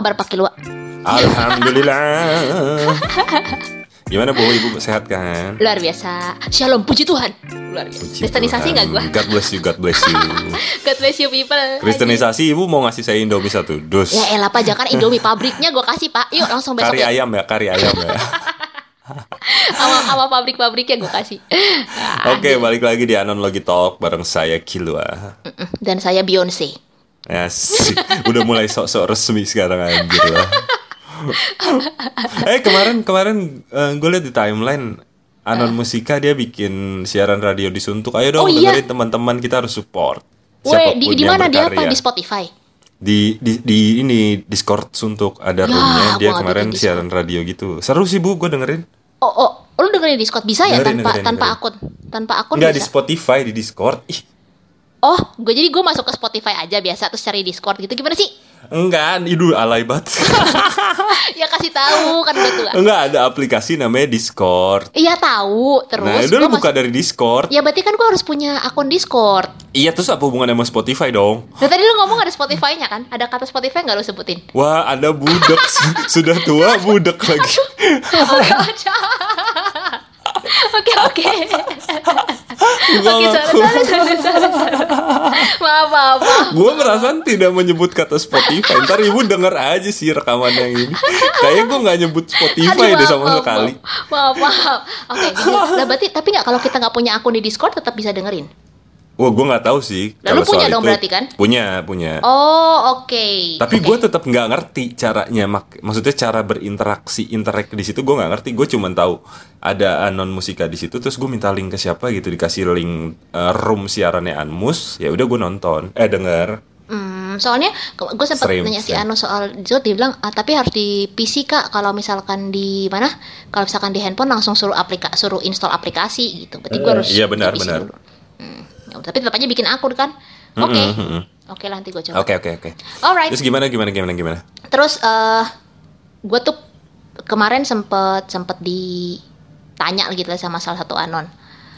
kabar Pak Kilua? Alhamdulillah. Gimana bu, ibu sehat kan? Luar biasa. Shalom, puji Tuhan. Luar biasa. Puji Kristenisasi nggak gua? God bless you, God bless you. God bless you people. Kristenisasi ibu mau ngasih saya Indomie satu dus. Ya elah Pak, jangan Indomie pabriknya gue kasih Pak. Yuk langsung besok Kari ya. ayam ya, kari ayam ya. Sama, sama pabrik-pabriknya gue kasih. Oke, balik lagi di Anon Logi Talk bareng saya mm-mm. Dan saya Beyonce. Ya, sih. udah mulai sok-sok resmi sekarang anjir lah. eh kemarin kemarin gue liat di timeline Anon Musika dia bikin siaran radio di Suntuk. Ayo dong Oh, iya. dengerin teman-teman kita harus support. Weh, di, di mana dia apa? Di Spotify. di di di ini Discord Suntuk ada Ya, roomnya dia kemarin siaran radio gitu. Seru sih Bu, gue dengerin. Oh, oh, lu dengerin di Discord bisa ya Dengerin, tanpa dengerin, tanpa dengerin. akun, tanpa akun Enggak di bisa. Spotify, di Discord. Ih, Oh, gue jadi gue masuk ke Spotify aja biasa terus cari Discord gitu gimana sih? enggak, itu alay banget. ya kasih tahu kan udah tua. enggak ada aplikasi namanya Discord. Iya tahu terus. Nah, udah lu buka masuk- dari Discord. Ya berarti kan gue harus punya akun Discord. Iya, terus apa hubungannya sama Spotify dong? Nah tadi lu ngomong ada Spotify-nya kan? Ada kata Spotify nggak lu sebutin? Wah, Anda budak sudah tua budak lagi. Oke oke. Gua Oke sorry sorry sorry sorry. Maaf maaf maaf. Gue perasaan tidak menyebut kata Spotify. Ntar ibu denger aja sih rekaman yang ini. Kayaknya gue nggak nyebut Spotify Aduh, deh maaf, sama maaf, sekali. Maaf maaf. Oke gini. Nah berarti tapi nggak kalau kita nggak punya akun di Discord tetap bisa dengerin. Wah, gue nggak tahu sih. Lah, kalau lu punya soal dong itu. berarti kan? Punya, punya. Oh oke. Tapi Oke. gue tetap nggak ngerti caranya, mak maksudnya cara berinteraksi, interact di situ gue nggak ngerti. Gue cuma tahu ada anon musika di situ, terus gue minta link ke siapa gitu, dikasih link eh, room siarannya Anmus, ya udah gue nonton, eh denger. Hmm, soalnya gue sempat nanya si. Anu soal itu dia bilang ah, tapi harus di PC kak kalau misalkan di mana kalau misalkan di handphone langsung suruh aplika suruh install aplikasi gitu berarti gue Eh, harus iya, benar, benar. Hmm, ya tapi tetap aja bikin akun kan oke Mm-mm, mm-mm. oke lah nanti gue coba Oke oke oke. alright Terus gimana gimana gimana gimana? terus eh gue tuh kemarin sempet sempet ditanya gitu lah sama salah satu anon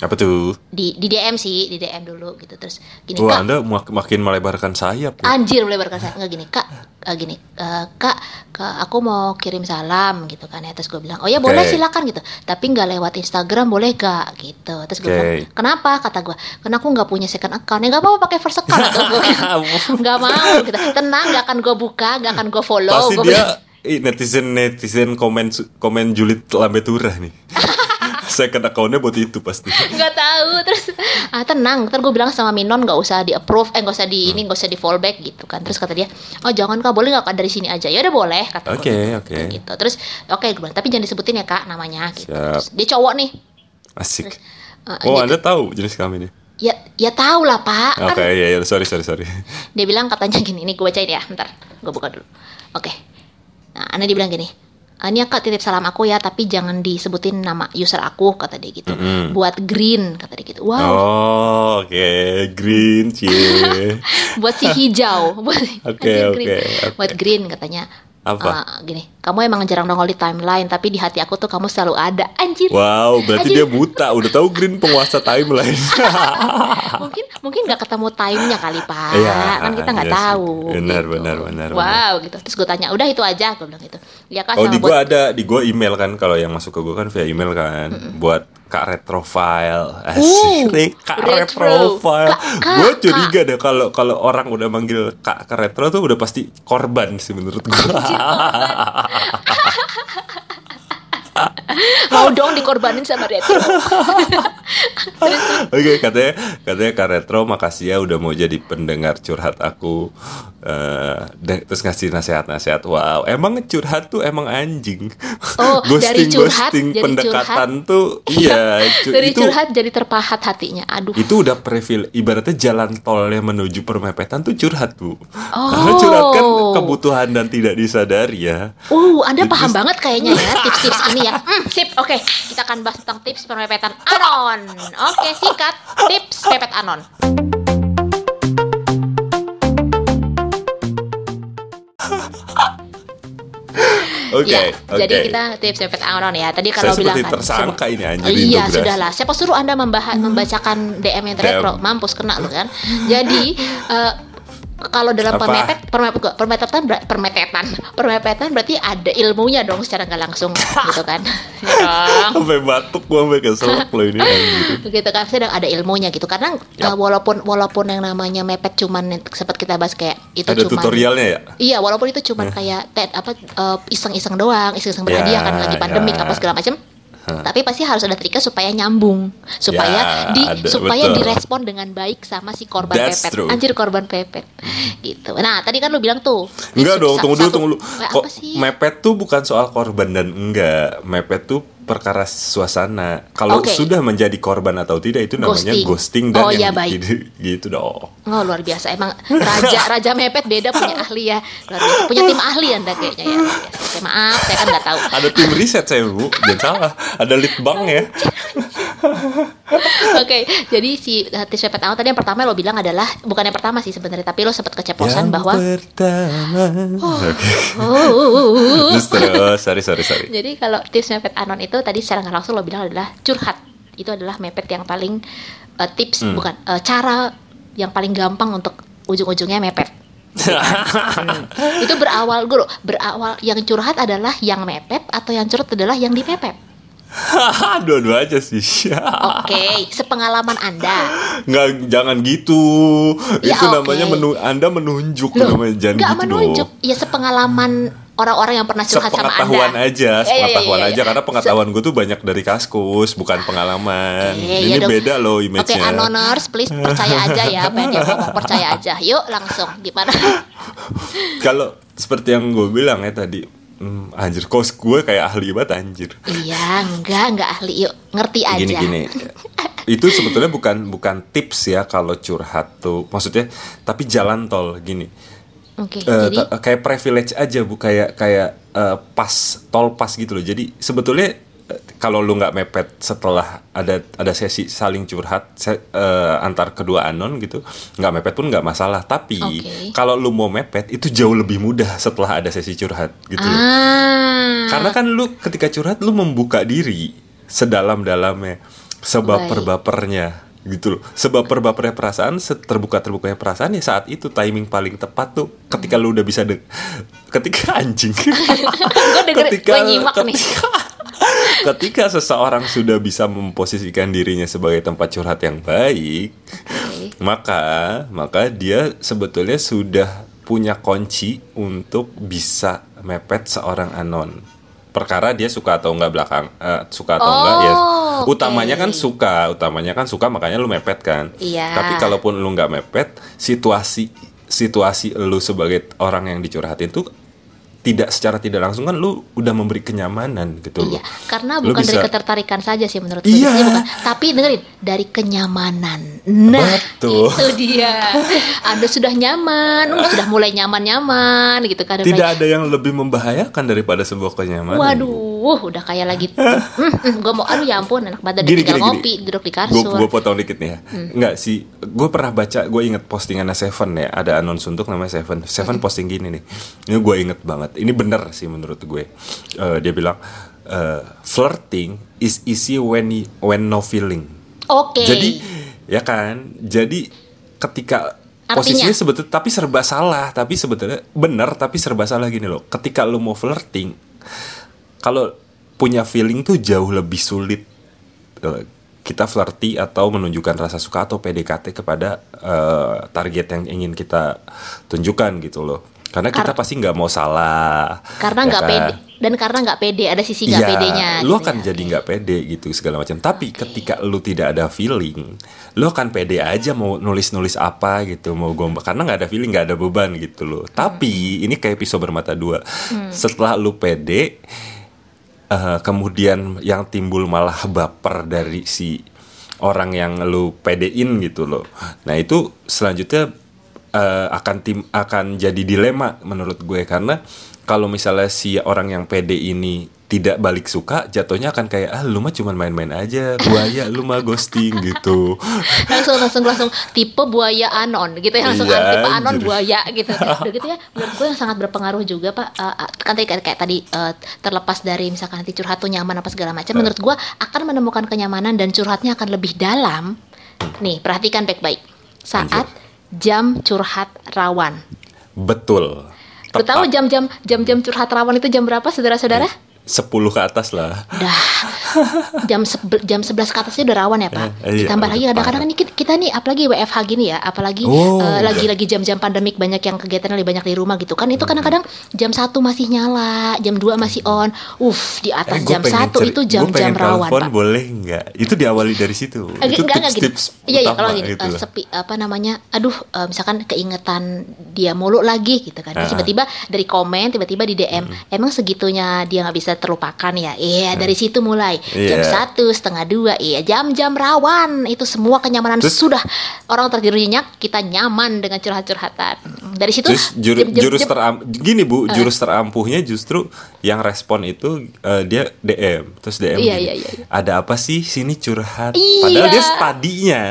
Apa tuh? di di DM sih di DM dulu gitu. Terus gini Wah kak. Anda mak- makin melebarkan sayap. ya. Anjir melebarkan saya nggak gini kak eh, gini eh, kak kak aku mau kirim salam gitu kan ya. Terus gue bilang oh ya boleh silakan gitu. Tapi nggak lewat Instagram boleh gak gitu. Terus gue Oke. bilang kenapa? kata gue karena aku nggak punya second account. Ya nggak apa-apa pakai first account atau gue nggak mau gitu. Tenang nggak akan gue buka nggak akan gue follow Pasti Gua bilang, dia ih, netizen netizen komen komen julid lambe turah nih. Second accountnya buat itu pasti. nggak tahu terus ah tenang ntar gue bilang sama Minon nggak usah di approve eh nggak usah di ini nggak usah di fallback gitu kan terus kata dia oh jangan kak boleh nggak kak dari sini aja ya udah boleh kata gue Oke, gitu. oke. gitu terus oke gue bilang tapi jangan disebutin ya kak namanya gitu Siap. Terus dia cowok nih Asik. Eh, Oh dia- anda tahu jenis kelaminnya? ya ya tahu lah pak Oke kan ya ya sorry sorry sorry. dia bilang katanya gini ini gue bacain ya bentar gue buka dulu oke nah Ana dia bilang gini "Ah, ini ya kak titip salam aku ya tapi jangan disebutin nama user aku kata dia gitu Mm-mm. buat green kata dia gitu wow Oh oke green cie. buat si hijau buat oke, green. oke. buat green katanya Apa? "Eh, gini kamu emang jarang nongol di timeline tapi di hati aku tuh kamu selalu ada anjir Wow berarti Anjir. dia buta udah tahu green penguasa timeline. mungkin mungkin nggak ketemu timenya kali pak Iya, kan kita nggak iya sih. tahu Benar, gitu. benar, benar, wow gitu terus gue tanya udah itu aja gue bilang gitu ya kak Oh di buat gua ada di gua email kan kalau yang masuk ke gua kan via email kan buat Kak Retrofile. Asik nih Kak Retro. Retrofile. Gua curiga deh kalau kalau orang udah manggil Kak Kak Retro tuh udah pasti korban sih menurut gua. mau dong dikorbanin sama retro Oke katanya katanya Kak Retro makasih ya udah mau jadi pendengar curhat aku de- terus ngasih nasihat-nasihat. Wow, emang curhat tuh emang anjing. Oh, dari curhat ghosting jadi pendekatan tuh iya dari itu curhat jadi terpahat hatinya aduh itu udah previl ibaratnya jalan tolnya menuju permepetan tuh curhat bu Oh. karena curhat kan kebutuhan dan tidak disadari ya Uh, Anda Itu- paham banget kayaknya ya tips-tips ini ya. Hmm, sip, oke. Kita akan bahas tentang tips permepetan anon. Oke, sikat. Tips pepet anon. oke Ya, oke jadi kita tips pepet anon ya. Tadi kalau bilang kan, tersangka ini anjir iya sudahlah. Siapa suruh anda membahas membacakan DM yang retro? DM. Mampus kena lu kan. Jadi eh, kalau dalam Apa? permepet permepet permepetan ber- permepetan permepetan berarti ada ilmunya dong secara nggak langsung gitu kan ya dong Sampai batuk gua sampai keselak loh ini gitu kan pasti ada ilmunya gitu karena Yap. uh, walaupun walaupun yang namanya mepet cuman yang sempat kita bahas kayak itu Ada cuman tutorialnya ya? Iya, walaupun itu cuman kayak ted apa uh, iseng-iseng doang, iseng-iseng berhadiah Ya, kan lagi pandemik ya. apa segala macam. Hah. Tapi pasti harus ada triknya supaya nyambung, supaya Ya, di ada, supaya betul. direspon dengan baik sama si korban That's pepet. true. Anjir korban pepet. Gitu. Nah, tadi kan lu bilang tuh. Enggak dong, tunggu dulu, tunggu dulu. Kok mepet tuh bukan soal korban dan enggak. Mepet tuh perkara suasana. Kalau Oke. sudah menjadi korban atau tidak itu namanya Ghosting. ghosting, dan Oh, yang baik. gitu, gitu dong. Oh luar biasa emang raja raja mepet beda punya ahli ya luar biasa punya tim ahli anda kayaknya ya. Oke, maaf saya kan nggak tahu Ada tim riset saya bu, jangan salah. Ada lead bank ya. Oke, jadi si uh, tips mepet awal tadi yang pertama lo bilang adalah bukan yang pertama sih sebenarnya, tapi lo sempat keceplosan Yang bahwa pertama. Oh, Terus terus, sorry sorry sorry. jadi kalau tips mepet anon itu tadi secara nggak langsung lo bilang adalah curhat. Itu adalah mepet yang paling uh, tips Hmm. bukan uh, cara yang paling gampang untuk ujung-ujungnya mepet. Hmm. Itu berawal guru, berawal yang curhat adalah yang mepet atau yang curhat adalah yang dipepet. Dua-dua aja sih. Oke, sepengalaman Anda. Nggak, jangan gitu. Ya, itu oke. namanya menu, Anda menunjuk Loh, namanya jangan nggak gitu menunjuk. dong. Ya sepengalaman orang-orang yang pernah curhat sama Anda. Aja, Ya, ya, ya, sepengetahuan ya, ya. aja karena pengetahuan gue tuh banyak dari kaskus, bukan pengalaman. Oke, Ini ya beda loh Oke, image-nya. anoners, please percaya aja ya apa yang dia ngomong, percaya aja. Yuk, langsung gimana? Kalau seperti yang gue bilang ya tadi, hmm, anjir kos gue kayak ahli banget anjir. iya, enggak, enggak ahli. Yuk, ngerti aja. Gini gini. Itu sebetulnya bukan bukan tips ya kalau curhat tuh. Maksudnya tapi jalan tol gini. Oke, Eh, jadi kayak privilege aja bu kayak kayak eh, pas tol pas gitu loh jadi sebetulnya kalau lu nggak mepet setelah ada ada sesi saling curhat se- eh, antar kedua anon gitu nggak mepet pun nggak masalah tapi Oke. kalau lu mau mepet itu jauh lebih mudah setelah ada sesi curhat gitu ah, karena kan lu ketika curhat lu membuka diri sedalam-dalamnya sebaper-bapernya gitu loh. Sebaper-bapernya perasaan, terbuka-terbukanya perasaan ya saat itu timing paling tepat tuh ketika lu udah bisa de- ketika anjing. nyimak nih. ketika, ketika seseorang sudah bisa memposisikan dirinya sebagai tempat curhat yang baik, maka maka dia sebetulnya sudah punya kunci untuk bisa mepet seorang anon. Perkara dia suka atau enggak belakang eh, suka atau Oh, enggak ya. Utamanya kan suka, utamanya kan suka makanya lu mepet kan. Iya. Tapi kalaupun lu nggak mepet, situasi situasi lu sebagai orang yang dicurhatin tuh tidak secara tidak langsung kan lu udah memberi kenyamanan gitu Iya, loh. karena Lu bukan dari bisa- ketertarikan saja sih menurut gue. Iya. Bukan. Tapi dengerin dari kenyamanan. Nah, Betul. itu dia. Anda sudah nyaman, sudah mulai nyaman-nyaman gitu kan. Tidak mulai- ada yang lebih membahayakan daripada sebuah kenyamanan. Waduh, udah kayak lagi. hmm, gue mau, aduh ya ampun, enak banget Gini, gini, ngopi, gini. duduk di kasur. gue potong dikit nih ya. Enggak sih, gue pernah baca, gue inget postingannya Seven ya. Ada anon suntuk namanya Seven. Seven posting gini nih. Ini gue inget banget. Ini bener sih menurut gue. Eh, dia bilang eh, flirting is easy when when no feeling. Oke. Jadi ya kan, jadi ketika Artinya? posisinya sebetulnya tapi serba salah, tapi sebetulnya benar tapi serba salah gini loh. Ketika lu mau flirting, kalau punya feeling tuh jauh lebih sulit eh, kita flirty atau menunjukkan rasa suka atau PDKT kepada eh, target yang ingin kita tunjukkan gitu loh. Karena kita pasti nggak mau salah. karena ya nggak kan? pede dan karena nggak pede ada sisi nggak Iya, pedenya. lu gitu akan ya. jadi nggak pede gitu segala macam. Tapi ketika lu tidak ada feeling, lu akan pede aja mau nulis-nulis apa gitu, mau gombal karena nggak ada feeling, nggak ada beban gitu loh. Tapi ini kayak pisau bermata dua. Hmm. Setelah lu pede, eh, kemudian yang timbul malah baper dari si orang yang lu pedein gitu loh. Nah itu selanjutnya eh, akan tim akan jadi dilema menurut gue karena kalau misalnya si orang yang pede ini tidak balik suka jatuhnya akan kayak ah lu mah cuman main-main aja buaya lu mah ghosting gitu langsung langsung langsung tipe buaya anon gitu ya langsung Iya, tipe anon anjir. buaya gitu udah gitu ya menurut gue yang sangat berpengaruh juga pak eh, kan tadi kayak, kayak tadi eh, terlepas dari misalkan nanti curhat tuh nyaman apa segala macam menurut gue akan menemukan kenyamanan dan curhatnya akan lebih dalam nih perhatikan baik-baik saat Anjir. jam curhat rawan. Betul. Lu tahu jam-jam jam-jam curhat rawan itu jam berapa saudara-saudara? 10 ke atas lah. Udah jam sebe- jam 11 ke atasnya udah rawan ya Pak. Eh, iya, Ditambah lagi kadang-kadang nih kita, nih apalagi WFH gini ya, apalagi Oh, udah. lagi-lagi jam-jam pandemik banyak yang kegiatan lebih banyak di rumah gitu kan. Itu kadang-kadang jam 1 masih nyala, jam 2 masih on. Uff, di atas Eh, jam pengen 1 ceri- itu jam-jam rawan, Pak. boleh nggak? Itu diawali dari situ. Eh, itu enggak, enggak gini. tips-tips Iya, iya kalau gini, gitu loh. sepi apa namanya? Aduh, eh, misalkan keingetan dia mulu lagi gitu kan. Ah. tiba-tiba dari komen, tiba-tiba di DM, emang segitunya dia nggak bisa terlupakan ya? Iya, dari situ mulai. Jam Iya. satu, setengah dua, iya jam-jam rawan. Itu semua kenyamanan Terus- sudah. Orang tertidur nyenyak, kita nyaman dengan curhat-curhatan. Dari situ Terus juru- jam- jam- jurus jam- teram gini Bu, jurus terampuhnya justru yang respon itu eh, dia DM. Terus DM Iya, gini, iya, iya, iya. Ada apa sih sini curhat? Iya. Padahal dia tadinya.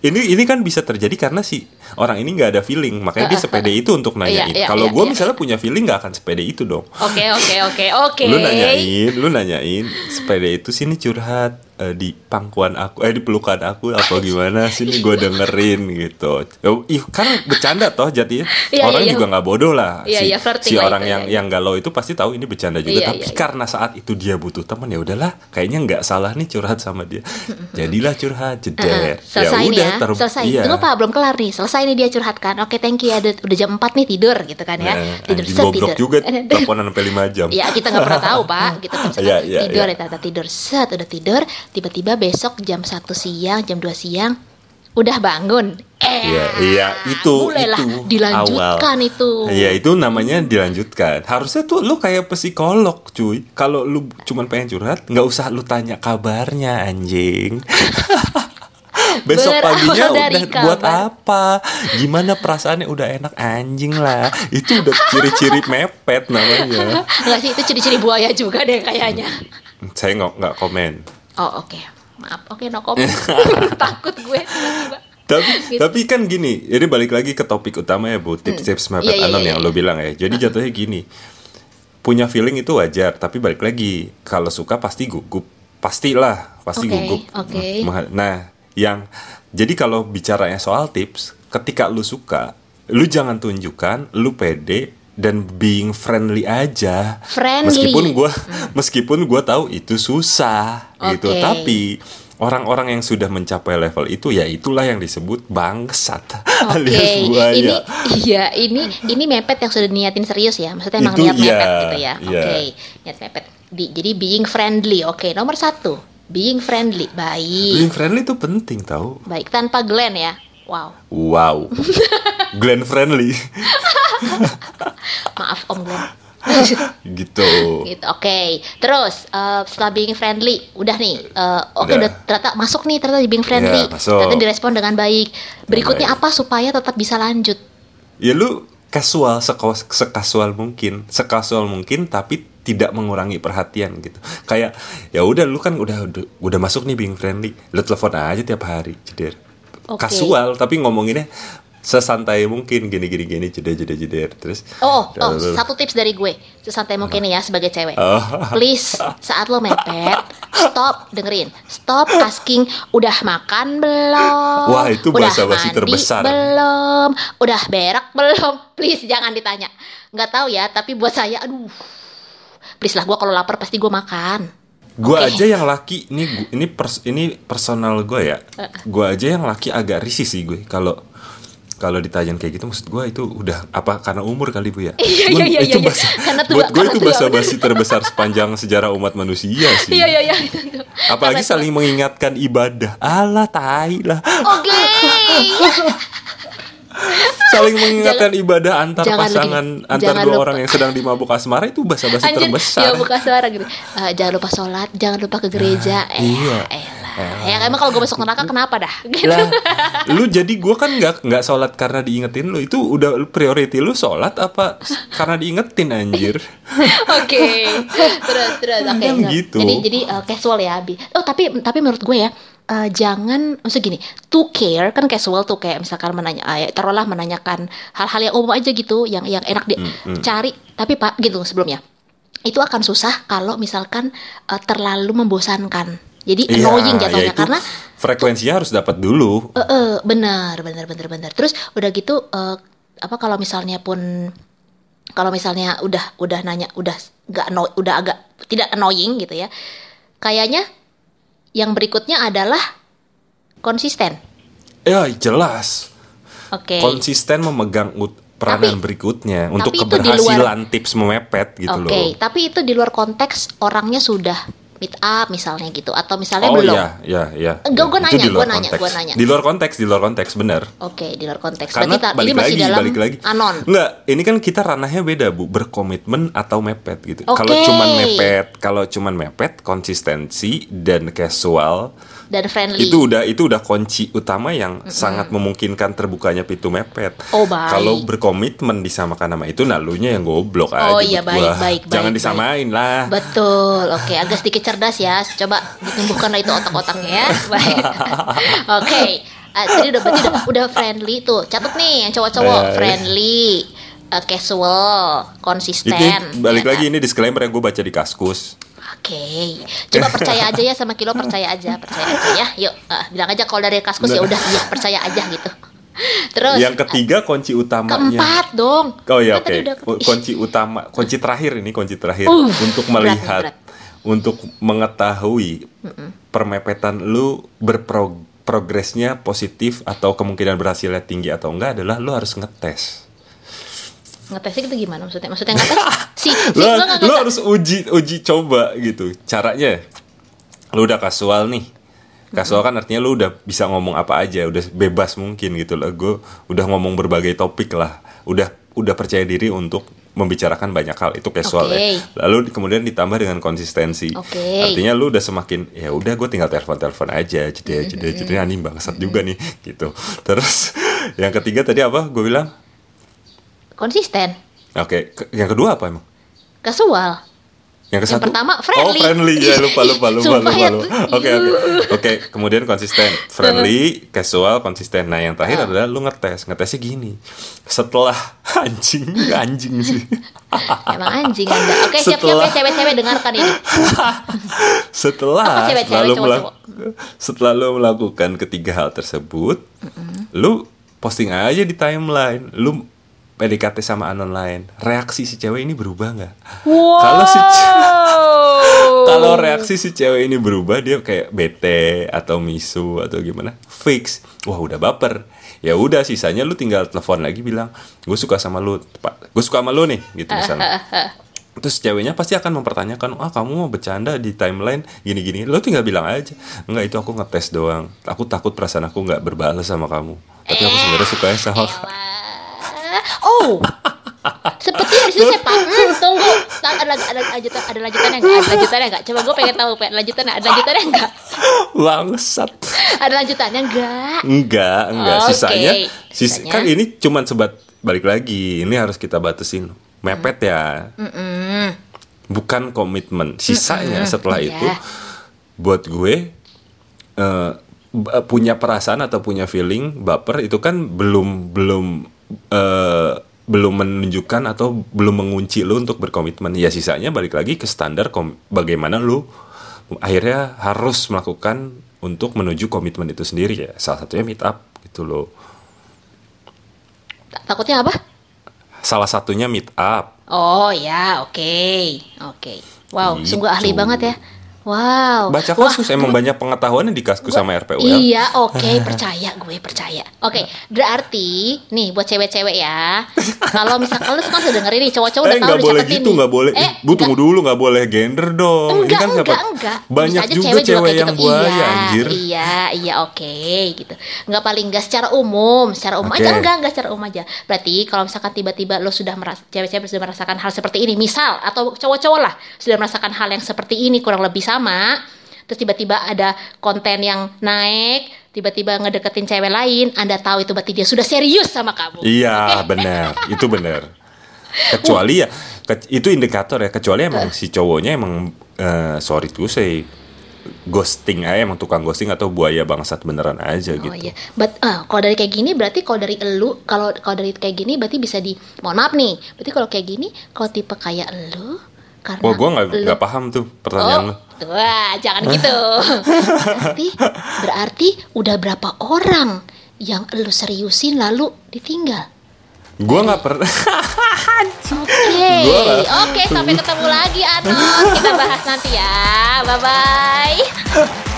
Ini ini kan bisa terjadi karena si orang ini nggak ada feeling, makanya dia sepede itu untuk nanyain. Iya, iya, Kalau iya, gue iya. misalnya punya feeling nggak akan sepede itu dong. Oke, oke, oke, oke. Lu nanyain, lu nanyain sepeda itu sini curhat eh, di pangkuan aku, eh di pelukan aku apa gimana sini gue dengerin gitu. Oh, Ih, kan bercanda toh jadinya. Orang iya, iya. juga nggak bodoh lah. Iya, si, flirting si lah orang itu, yang iya. yang galau itu pasti tahu ini bercanda juga. Iya, Tapi iya, iya. karena saat itu dia butuh teman ya udahlah, kayaknya nggak salah nih curhat sama dia. Jadilah curhat jeder. Heeh, selesai nih ya, ter- selesai. iya. Tunggu Pak, belum kelar nih. Selesai nih dia curhatkan. Oke, thank you ya. Udah, udah jam 4 nih tidur gitu kan ya. Nah, tidur set tidur. juga teleponan sampai 5 jam. Ya kita nggak pernah tahu pak, gitu kan Iya, iya, tidur ya tata tidur set udah tidur, tiba-tiba besok jam 1 siang, jam 2 siang udah bangun. Eh, Iya, iya, itu mulailah itu dilanjutkan awal. itu. Iya, itu namanya dilanjutkan. Harusnya tuh lu kayak psikolog, cuy. Kalau lu cuman pengen curhat, nggak usah lu tanya kabarnya, anjing. Besok Berawal paginya udah buat kabar. apa? Gimana perasaannya udah enak anjing lah. Itu udah ciri-ciri mepet namanya. Enggak sih itu ciri-ciri buaya juga deh kayaknya. Saya nggak nggak komen. Oh oke, maaf. Oke no comment. Takut gue tapi Gitu. tapi kan gini ini balik lagi ke topik utama ya bu. Tips-tips mepet Iya, iya, anon iya, yang iya. lo bilang ya. Jadi jatuhnya gini punya feeling itu wajar tapi balik lagi kalau suka pasti gugup. Pastilah pasti Oke, gugup. oke. Mah- nah yang jadi kalau bicaranya soal tips ketika lu suka lu jangan tunjukkan lu pede dan being friendly aja Friendly. meskipun gua meskipun gua tahu itu susah gitu Oke. tapi orang-orang yang sudah mencapai level itu ya itulah yang disebut bangsat Oke, alias buaya ini iya ini ini mepet yang sudah niatin serius ya, maksudnya emang Itu niat iya, mepet gitu ya. iya. Oke, niat mepet. Di- jadi being friendly, oke nomor satu, being friendly, baik, being friendly itu penting tau baik tanpa Glenn ya. Wow, wow Glenn friendly maaf Om Glenn. gitu gitu, oke. Terus eh, setelah being friendly, udah nih, eh, oke Udah. udah ternyata masuk nih ternyata di being friendly, Iya, masuk. ternyata direspon dengan baik. Berikutnya baik. apa supaya tetap bisa lanjut? ya lu casual seko- sekasual mungkin sekasual mungkin tapi tidak mengurangi perhatian gitu kayak ya udah lu kan udah udah, masuk nih being friendly lu telepon aja tiap hari jeder Oke. kasual tapi ngomonginnya sesantai mungkin gini gini gini jeder jeder jeder terus Oh, oh, Lalu- satu tips dari gue, sesantai mungkin ya sebagai cewek. Oh. Please, saat lo mepet, stop dengerin, stop asking, udah makan belum? Wah, itu udah basa-basi mandi terbesar. Belum, udah berak belum? Please jangan ditanya. Nggak tahu ya, tapi buat saya, aduh, please lah gue kalau lapar pasti gue makan. Gue aja yang laki ini ini pers, ini personal gue ya. Gue aja yang laki agak risih sih gue kalau kalau ditanyain kayak gitu maksud gue itu udah apa karena umur kali bu ya. Iya, Cuman iya, iya, itu iya. bahasa Karena tua, buat gue itu bahasa basi terbesar sepanjang sejarah umat manusia sih. Iya iya iya. Apalagi saling mengingatkan ibadah. Allah tai lah. Oke. Saling mengingatkan ibadah antar jangan pasangan begini. antar Jangan dua lupa. orang yang sedang di mabuk asmara itu bahasa-basi Anjir, terbesar. ya buka suara gitu. Eh, jangan lupa sholat, jangan lupa ke gereja. eh, iya. elah. Ya emang kalau gue masuk neraka kenapa dah? Gitu. lah lu jadi gua kan nggak nggak sholat karena diingetin lu itu udah priority lu sholat apa karena diingetin anjir Oke. Terus terus oke. So, gitu. Jadi jadi eh, casual ya, Bi. Oh, tapi tapi menurut gue ya eh, jangan maksud gini, to care kan casual tuh kayak misalkan menanya eh, taruhlah menanyakan hal-hal yang umum aja gitu, yang yang enak Hmm, dicari. Tapi Pak gitu sebelumnya. Itu akan susah kalau misalkan eh, terlalu membosankan. Jadi Iya, annoying ya jatuhnya itu- karena frekuensinya harus dapat dulu. Eh, eh, benar, benar, benar, benar. Terus udah gitu eh, apa kalau misalnya pun kalau misalnya udah udah nanya udah nggak udah agak tidak annoying gitu ya. Kayaknya yang berikutnya adalah konsisten. Ya jelas. Oke. Konsisten memegang peranan Tapi- berikutnya untuk di luar- keberhasilan tips memepet gitu Oke, loh. tapi itu di luar konteks orangnya sudah meet up misalnya gitu atau misalnya Oh belum. iya, iya, iya. Enggak, gua Itu nanya, gua nanya, gua nanya. Di luar konteks, di luar konteks benar. Oke, di luar konteks. Karena Berarti ta- balik ini masih lagi, dalam balik lagi. anon. Enggak, ini kan kita ranahnya beda, Bu. Berkomitmen atau mepet gitu. Oke. Kalau cuman mepet, kalau cuman mepet, konsistensi dan casual dan friendly. itu udah itu udah kunci utama yang sangat memungkinkan terbukanya pintu mepet. Oh, baik. Kalau berkomitmen disamakan nama itu, nalunya yang goblok aja. Oh, iya, baik, gua. baik, Jangan baik, disamain lah. Betul, oke agak sedikit cerdas ya. Coba ditumbuhkanlah itu otak-otaknya ya. Baik. Oke, Ah, tadi udah berarti udah, udah friendly tuh. Catat nih yang cowok-cowok Eh. friendly, eh, casual, konsisten. Ini balik ya lagi kan? ini disclaimer yang gue baca di Kaskus. Oke, coba percaya aja ya sama Kilo percaya aja, percaya aja ya. Yuk, ah, bilang aja kalau dari kaskus ya udah, ya percaya aja gitu. Terus yang ketiga kunci utamanya. keempat dong. Oh ya oke. Ih, Kunci utama, kunci terakhir ini kunci terakhir Uh, untuk berat melihat, berat. untuk mengetahui permepetan lu berprogresnya positif atau kemungkinan berhasilnya tinggi atau enggak adalah lu harus ngetes. Ngetesnya itu gimana maksudnya? Maksudnya ngetes? Si, si lo lu ngetes. harus uji uji coba gitu. Caranya lu udah kasual nih. Kasual kan artinya lu udah bisa ngomong apa aja, udah bebas mungkin gitu loh. Gue udah ngomong berbagai topik lah. Udah udah percaya diri untuk membicarakan banyak hal itu casual Oke. ya. Lalu kemudian ditambah dengan konsistensi. Oke. Artinya lu udah semakin ya udah gue tinggal telepon-telepon aja, jeda jeda jeda anjing bangsat juga nih gitu. Terus yang ketiga tadi apa? Gue bilang Konsisten, Oke, ke- yang kedua apa emang? kasual. Yang, Yang kesatu? pertama, friendly. Oh, friendly ya, lupa lupa lupa Sumpah lupa. ya, lupa. Oke, oke. Oke, kemudian konsisten, friendly, casual, konsisten. Nah, yang terakhir adalah lu ngetes. Ngetesnya gini. Setelah anjing, anjing sih. Emang anjing anda. Oke, siap-siap ya Setelah- cewek-cewek dengarkan ini. setelah Apa cewek-cewek, lalu cowok-cowok? setelah lu melakukan ketiga hal tersebut, lu posting aja di timeline. Lu PDKT sama anon lain. Reaksi si cewek ini berubah nggak? Wow. Kalau si Kalau reaksi si cewek ini berubah dia kayak bete atau misu atau gimana? Fix. Wah udah baper. Ya udah sisanya lu tinggal telepon lagi bilang gue suka sama lu pak. Gue suka sama lu nih gitu misalnya. Terus ceweknya pasti akan mempertanyakan ah kamu mau bercanda di timeline gini gini lo tinggal bilang aja enggak itu aku ngetes doang. Aku takut perasaan aku nggak berbalas sama kamu. Tapi aku sebenarnya suka sama Elah. Oh, seperti situ saya pak. Hmm, tunggu, ada ada ada lanjutan ada lanjutannya nggak? Ada lanjutannya nggak? Coba gue pengen tahu, Pak. Lanjutannya ada lanjutannya nggak? bangsat Ada lanjutannya nggak? Enggak, enggak. Oke, Sisanya, sis, sisanya. kan ini cuman sebat balik lagi. Ini harus kita batasin. Mepet ya. Mm-mm. Bukan komitmen. Sisanya setelah iya. itu buat gue b- punya perasaan atau punya feeling baper itu kan belum belum eh, belum menunjukkan atau belum mengunci lu untuk berkomitmen. Ya sisanya balik lagi ke standar kom- bagaimana lu akhirnya harus melakukan untuk menuju komitmen itu sendiri ya. Salah satunya meet up gitu loh. Takutnya apa? Salah satunya meet up. Oh ya, oke, oke. Wow, Gitu. sungguh ahli banget ya. Wow. Baca Wah, kasus emang banyak pengetahuannya di kaskus sama RPUL. Iya, oke, percaya gue percaya. Oke, berarti nih buat cewek-cewek ya. Kalau misalkan lu suka dengerin nih cowok-cowok udah eh tahu nggak udah boleh gitu nggak boleh Eh, bu tunggu dulu nggak boleh gender dong Enggak, ini kan siapa enggak, enggak. banyak Bisa aja juga cewek, cewek, kayak yang gitu. buaya iya, anjir Iya, iya oke gitu. Enggak paling enggak secara umum, secara umum Oke. aja enggak, enggak secara umum aja. Berarti kalau misalkan tiba-tiba lo sudah meras cewek-cewek sudah merasakan hal seperti ini, misal atau cowok-cowok lah sudah merasakan hal yang seperti ini kurang lebih sama, terus tiba-tiba ada konten yang naik, tiba-tiba ngedeketin cewek lain, Anda tahu itu berarti dia sudah serius sama kamu. iya benar. Itu benar. Kecuali ya ke- itu indikator ya kecuali emang si cowoknya emang eh, sorry tuh say ghosting aja emang tukang ghosting atau buaya bangsat beneran aja Oh gitu. iya, but ah, kalau dari kayak gini berarti kalau dari elu, kalau kalau dari kayak gini berarti bisa di, mohon maaf nih, berarti kalau kayak gini, kalau tipe kayak elu, karena Wah, gue nggak nggak paham tuh pertanyaan Oh, lu. Wah, jangan gitu. berarti, berarti udah berapa orang yang lu seriusin lalu ditinggal? Gue nggak pernah. Oke, oke sampai ketemu lagi Anon. Kita bahas nanti ya. Bye bye.